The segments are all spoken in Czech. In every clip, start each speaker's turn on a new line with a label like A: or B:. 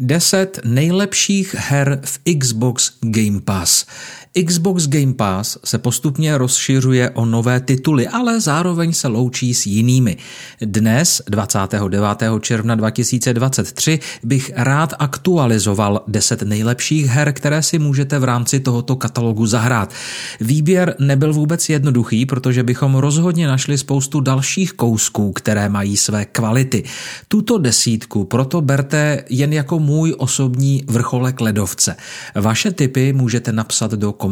A: 10 nejlepších her v Xbox Game Pass. Xbox Game Pass se postupně rozšiřuje o nové tituly, ale zároveň se loučí s jinými. Dnes, 29. června 2023, bych rád aktualizoval 10 nejlepších her, které si můžete v rámci tohoto katalogu zahrát. Výběr nebyl vůbec jednoduchý, protože bychom rozhodně našli spoustu dalších kousků, které mají své kvality. Tuto desítku proto berte jen jako můj osobní vrcholek ledovce. Vaše tipy můžete napsat do komentářů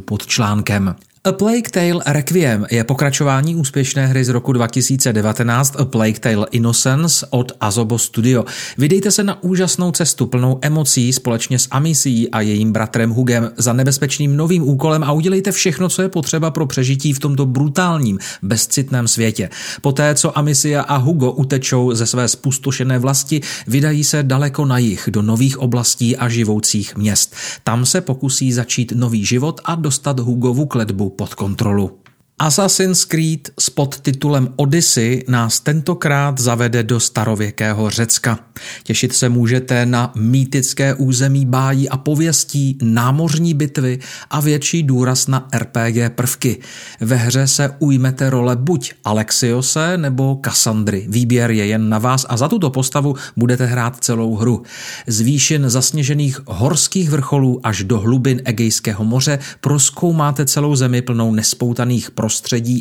A: pod článkem. A Plague Tale Requiem je pokračování úspěšné hry z roku 2019 A Plague Tale Innocence od Azobo Studio. Vydejte se na úžasnou cestu plnou emocí společně s Amisí a jejím bratrem Hugem za nebezpečným novým úkolem a udělejte všechno, co je potřeba pro přežití v tomto brutálním, bezcitném světě. Poté, co Amicia a Hugo utečou ze své spustošené vlasti, vydají se daleko na jih do nových oblastí a živoucích měst. Tam se pokusí začít nový život a dostat Hugovu kletbu pod kontrolu. Assassin's Creed s podtitulem Odyssey nás tentokrát zavede do starověkého Řecka. Těšit se můžete na mýtické území bájí a pověstí, námořní bitvy a větší důraz na RPG prvky. Ve hře se ujmete role buď Alexiose nebo Kassandry. Výběr je jen na vás a za tuto postavu budete hrát celou hru. Z výšin zasněžených horských vrcholů až do hlubin Egejského moře proskoumáte celou zemi plnou nespoutaných prostředí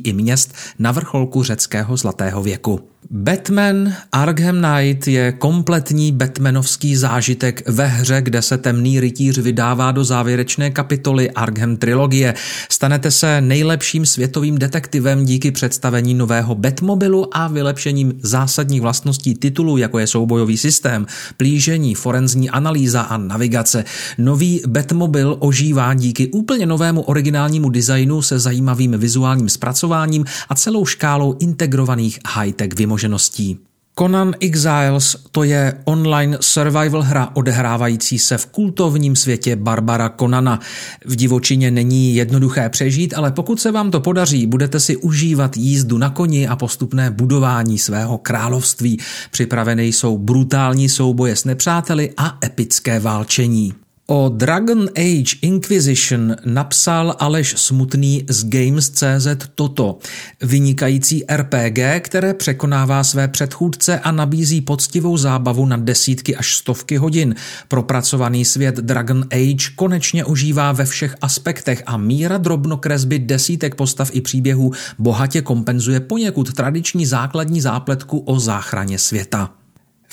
A: i měst na vrcholku řeckého zlatého věku. Batman Arkham Knight je kompletní Batmanovský zážitek ve hře, kde se temný rytíř vydává do závěrečné kapitoly Arkham trilogie. Stanete se nejlepším světovým detektivem díky představení nového Batmobilu a vylepšením zásadních vlastností titulu, jako je soubojový systém, plížení, forenzní analýza a navigace. Nový Batmobil ožívá díky úplně novému originálnímu designu se zajímavým vizuálním zpracováním a celou škálou integrovaných high-tech vymožeností vymožeností. Conan Exiles to je online survival hra odehrávající se v kultovním světě Barbara Conana. V divočině není jednoduché přežít, ale pokud se vám to podaří, budete si užívat jízdu na koni a postupné budování svého království. Připraveny jsou brutální souboje s nepřáteli a epické válčení. O Dragon Age Inquisition napsal Aleš Smutný z Games.cz toto. Vynikající RPG, které překonává své předchůdce a nabízí poctivou zábavu na desítky až stovky hodin. Propracovaný svět Dragon Age konečně užívá ve všech aspektech a míra drobnokresby desítek postav i příběhů bohatě kompenzuje poněkud tradiční základní zápletku o záchraně světa.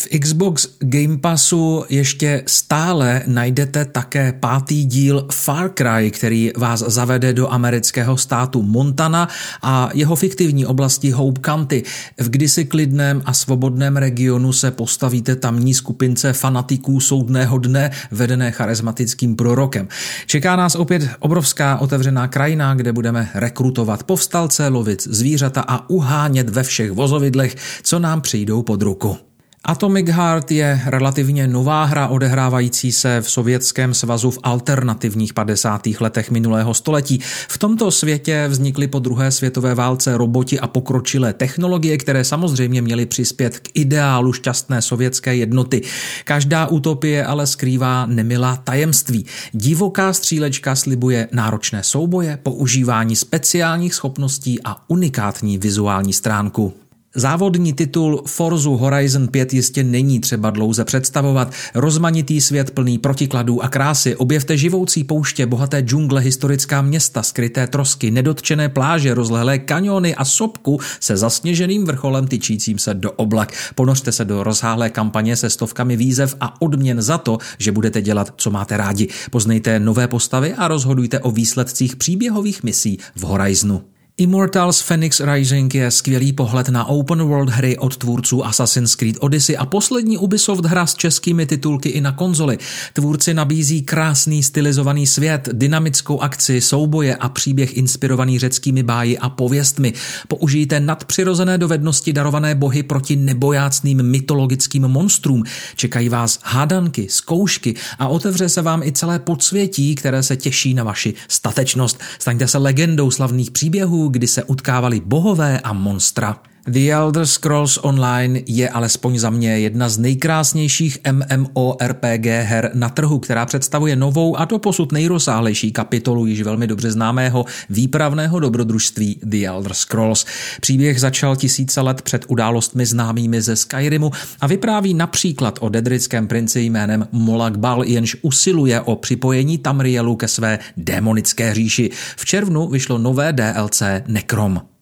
A: V Xbox Game Passu ještě stále najdete také pátý díl Far Cry, který vás zavede do amerického státu Montana a jeho fiktivní oblasti Hope County. V kdysi klidném a svobodném regionu se postavíte tamní skupince fanatiků soudného dne, vedené charismatickým prorokem. Čeká nás opět obrovská otevřená krajina, kde budeme rekrutovat povstalce, lovit zvířata a uhánět ve všech vozovidlech, co nám přijdou pod ruku. Atomic Heart je relativně nová hra odehrávající se v Sovětském svazu v alternativních 50. letech minulého století. V tomto světě vznikly po druhé světové válce roboti a pokročilé technologie, které samozřejmě měly přispět k ideálu šťastné sovětské jednoty. Každá utopie ale skrývá nemilá tajemství. Divoká střílečka slibuje náročné souboje, používání speciálních schopností a unikátní vizuální stránku. Závodní titul Forza Horizon 5 jistě není třeba dlouze představovat. Rozmanitý svět plný protikladů a krásy, objevte živoucí pouště, bohaté džungle, historická města, skryté trosky, nedotčené pláže, rozlehlé kaniony a sopku se zasněženým vrcholem tyčícím se do oblak. Ponořte se do rozháhlé kampaně se stovkami výzev a odměn za to, že budete dělat, co máte rádi. Poznejte nové postavy a rozhodujte o výsledcích příběhových misí v Horizonu. Immortals Phoenix Rising je skvělý pohled na open world hry od tvůrců Assassin's Creed Odyssey a poslední Ubisoft hra s českými titulky i na konzoli. Tvůrci nabízí krásný stylizovaný svět, dynamickou akci, souboje a příběh inspirovaný řeckými báji a pověstmi. Použijte nadpřirozené dovednosti darované bohy proti nebojácným mytologickým monstrům. Čekají vás hádanky, zkoušky a otevře se vám i celé podsvětí, které se těší na vaši statečnost. Staňte se legendou slavných příběhů, kdy se utkávali bohové a monstra. The Elder Scrolls Online je alespoň za mě jedna z nejkrásnějších MMORPG her na trhu, která představuje novou a to posud nejrozsáhlejší kapitolu již velmi dobře známého výpravného dobrodružství The Elder Scrolls. Příběh začal tisíce let před událostmi známými ze Skyrimu a vypráví například o dedrickém princi jménem Molag Bal, jenž usiluje o připojení Tamrielu ke své démonické říši. V červnu vyšlo nové DLC Necrom.